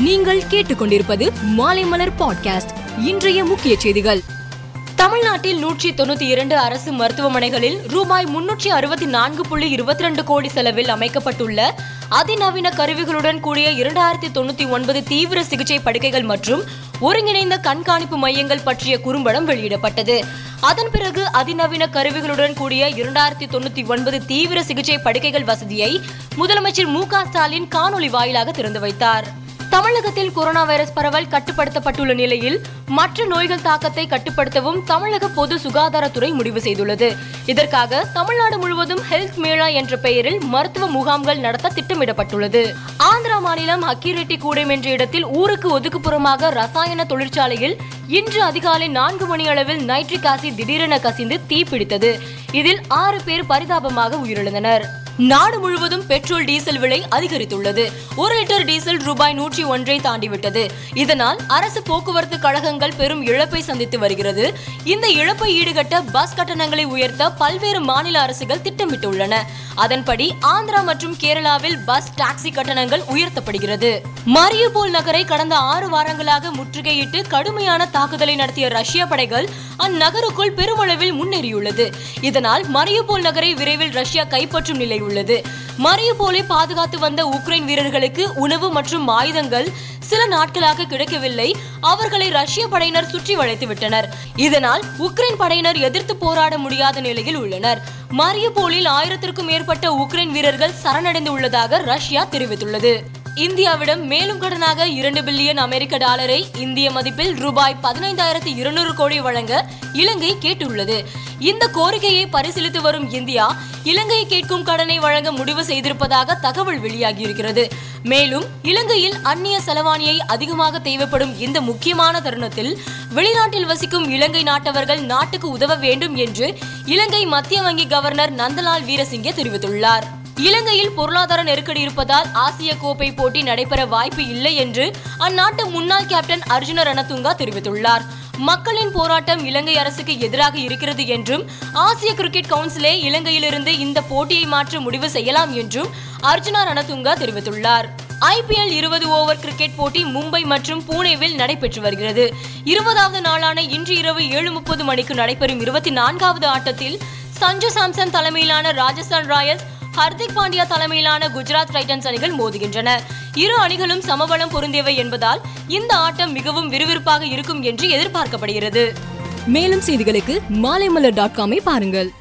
நீங்கள் கேட்டுக்கொண்டிருப்பது மாலைமலர் பாட்காஸ்ட். இன்றைய முக்கிய செய்திகள். தமிழ்நாட்டில் நூற்றி தொண்ணூத்தி இரண்டு அரசு மருத்துவமனைகளில் ரூபாய் முன்னூற்றி அறுபத்தி நான்கு புள்ளி இருபத்தி ரெண்டு கோடி செலவில் அமைக்கப்பட்டுள்ள அதிநவீன கருவிகளுடன் கூடிய இரண்டாயிரத்தி தொண்ணூத்தி ஒன்பது தீவிர சிகிச்சை படுக்கைகள் மற்றும் ஒருங்கிணைந்த கண்காணிப்பு மையங்கள் பற்றிய குறும்படம் வெளியிடப்பட்டது. அதன் பிறகு அதிநவீன கருவிகளுடன் கூடிய இரண்டாயிரத்தி தொண்ணூத்தி ஒன்பது தீவிர சிகிச்சை படுக்கைகள் வசதியை முதலமைச்சர் மு க ஸ்டாலின் காணொலி வாயிலாக திறந்து வைத்தார். தமிழகத்தில் கொரோனா வைரஸ் பரவல் கட்டுப்படுத்தப்பட்டுள்ள நிலையில் மற்ற நோய்கள் தாக்கத்தை கட்டுப்படுத்தவும் தமிழக பொது சுகாதாரத்துறை முடிவு செய்துள்ளது. இதற்காக தமிழ்நாடு முழுவதும் ஹெல்த் மேளா என்ற பெயரில் மருத்துவ முகாம்கள் நடத்த திட்டமிடப்பட்டுள்ளது. ஆந்திரா மாநிலம் அக்கிரெட்டி கூடம் என்ற இடத்தில் ஊருக்கு ஒதுக்குப்புறமாக ரசாயன தொழிற்சாலையில் இன்று அதிகாலை நான்கு மணி அளவில் நைட்ரிக் ஆசிட் திடீரென கசிந்து தீப்பிடித்தது இதில் ஆறு பேர் பரிதாபமாக உயிரிழந்தனர். நாடு முழுவதும் பெட்ரோல் டீசல் விலை அதிகரித்துள்ளது. ஒரு லிட்டர் டீசல் ரூபாய் நூற்றி ஒன்றை தாண்டிவிட்டது. இதனால் அரசு போக்குவரத்து கழகங்கள் பெரும் இழப்பை சந்தித்து வருகிறது. இந்த இழப்பை ஈடுகட்ட பஸ் கட்டணங்களை உயர்த்த பல்வேறு மாநில அரசுகள் திட்டமிட்டுள்ளன. அதன்படி ஆந்திரா மற்றும் கேரளாவில் பஸ் டாக்ஸி கட்டணங்கள் உயர்த்தப்படுகிறது. மரியுபோல் நகரை கடந்த ஆறு வாரங்களாக முற்றுகையிட்டு கடுமையான தாக்குதலை நடத்திய ரஷ்ய படைகள் அந்நகருக்குள் பெருமளவில் முன்னேறியுள்ளது. இதனால் மரியுபோல் நகரை விரைவில் ரஷ்யா கைப்பற்றும் நிலை உள்ளது. மரியபோலை பாதுகாத்து வந்த உக்ரைன் வீரர்களுக்கு உணவு மற்றும் ஆயுதங்கள் சில நாட்களாக கிடைக்கவில்லை. அவர்களை ரஷ்ய படையினர் சுற்றி வளைத்து விட்டனர். இதனால் உக்ரைன் படையினர் எதிர்த்து போராட முடியாத நிலையில் உள்ளனர். மரியபோலில் ஆயிரத்திற்கும் மேற்பட்ட உக்ரைன் வீரர்கள் சரணடைந்து உள்ளதாக ரஷ்யா தெரிவித்துள்ளது. இந்தியாவிடம் மேலும் கடனாக இரண்டு பில்லியன் அமெரிக்க டாலரை இந்திய மதிப்பில் ரூபாய் பதினைந்தாயிரத்தி இருநூறு கோடி வழங்க இலங்கை கேட்டுள்ளது. இந்த கோரிக்கையை பரிசீலித்து வரும் இந்தியா இலங்கை கேட்கும் கடனை வழங்க முடிவு செய்திருப்பதாக தகவல் வெளியாகியிருக்கிறது. மேலும் இலங்கையில் அந்நிய செலவாணியை அதிகமாக தேவைப்படும் இந்த முக்கியமான தருணத்தில் வெளிநாட்டில் வசிக்கும் இலங்கை நாட்டவர்கள் நாட்டுக்கு உதவ வேண்டும் என்று இலங்கை மத்திய வங்கி கவர்னர் நந்தலால் வீரசிங்கே தெரிவித்துள்ளார். இலங்கையில் பொருளாதார நெருக்கடி இருப்பதால் ஆசிய கோப்பை போட்டி நடைபெற வாய்ப்பு இல்லை என்று அந்நாட்டு முன்னாள் கேப்டன் அர்ஜுன ரணதுங்கா தெரிவித்துள்ளார். மக்களின் போராட்டம் இலங்கை அரசுக்கு எதிராக இருக்கிறது என்றும் ஆசிய கிரிக்கெட் கவுன்சிலே இலங்கையிலிருந்து இந்த போட்டியை மாற்ற முடிவு செய்யலாம் என்றும் அர்ஜுனா ரணதுங்கா தெரிவித்துள்ளார். ஐபிஎல் இருபது ஓவர் கிரிக்கெட் போட்டி மும்பை மற்றும் புனேவில் நடைபெற்று வருகிறது. இருபதாவது நாளான இன்று இரவு ஏழு முப்பது மணிக்கு நடைபெறும் இருபத்தி நான்காவது ஆட்டத்தில் சஞ்சு சாம்சன் தலைமையிலான ராஜஸ்தான் ராயல்ஸ் ஹர்திக் பாண்டியா தலைமையிலான குஜராத் டைட்டன்ஸ் அணிகள் மோதுகின்றன. இரு அணிகளும் சமபலம் பொருந்தியவை என்பதால் இந்த ஆட்டம் மிகவும் விறுவிறுப்பாக இருக்கும் என்று எதிர்பார்க்கப்படுகிறது. மேலும் செய்திகளுக்கு மாலைமலர் டாட் காமை பாருங்கள்.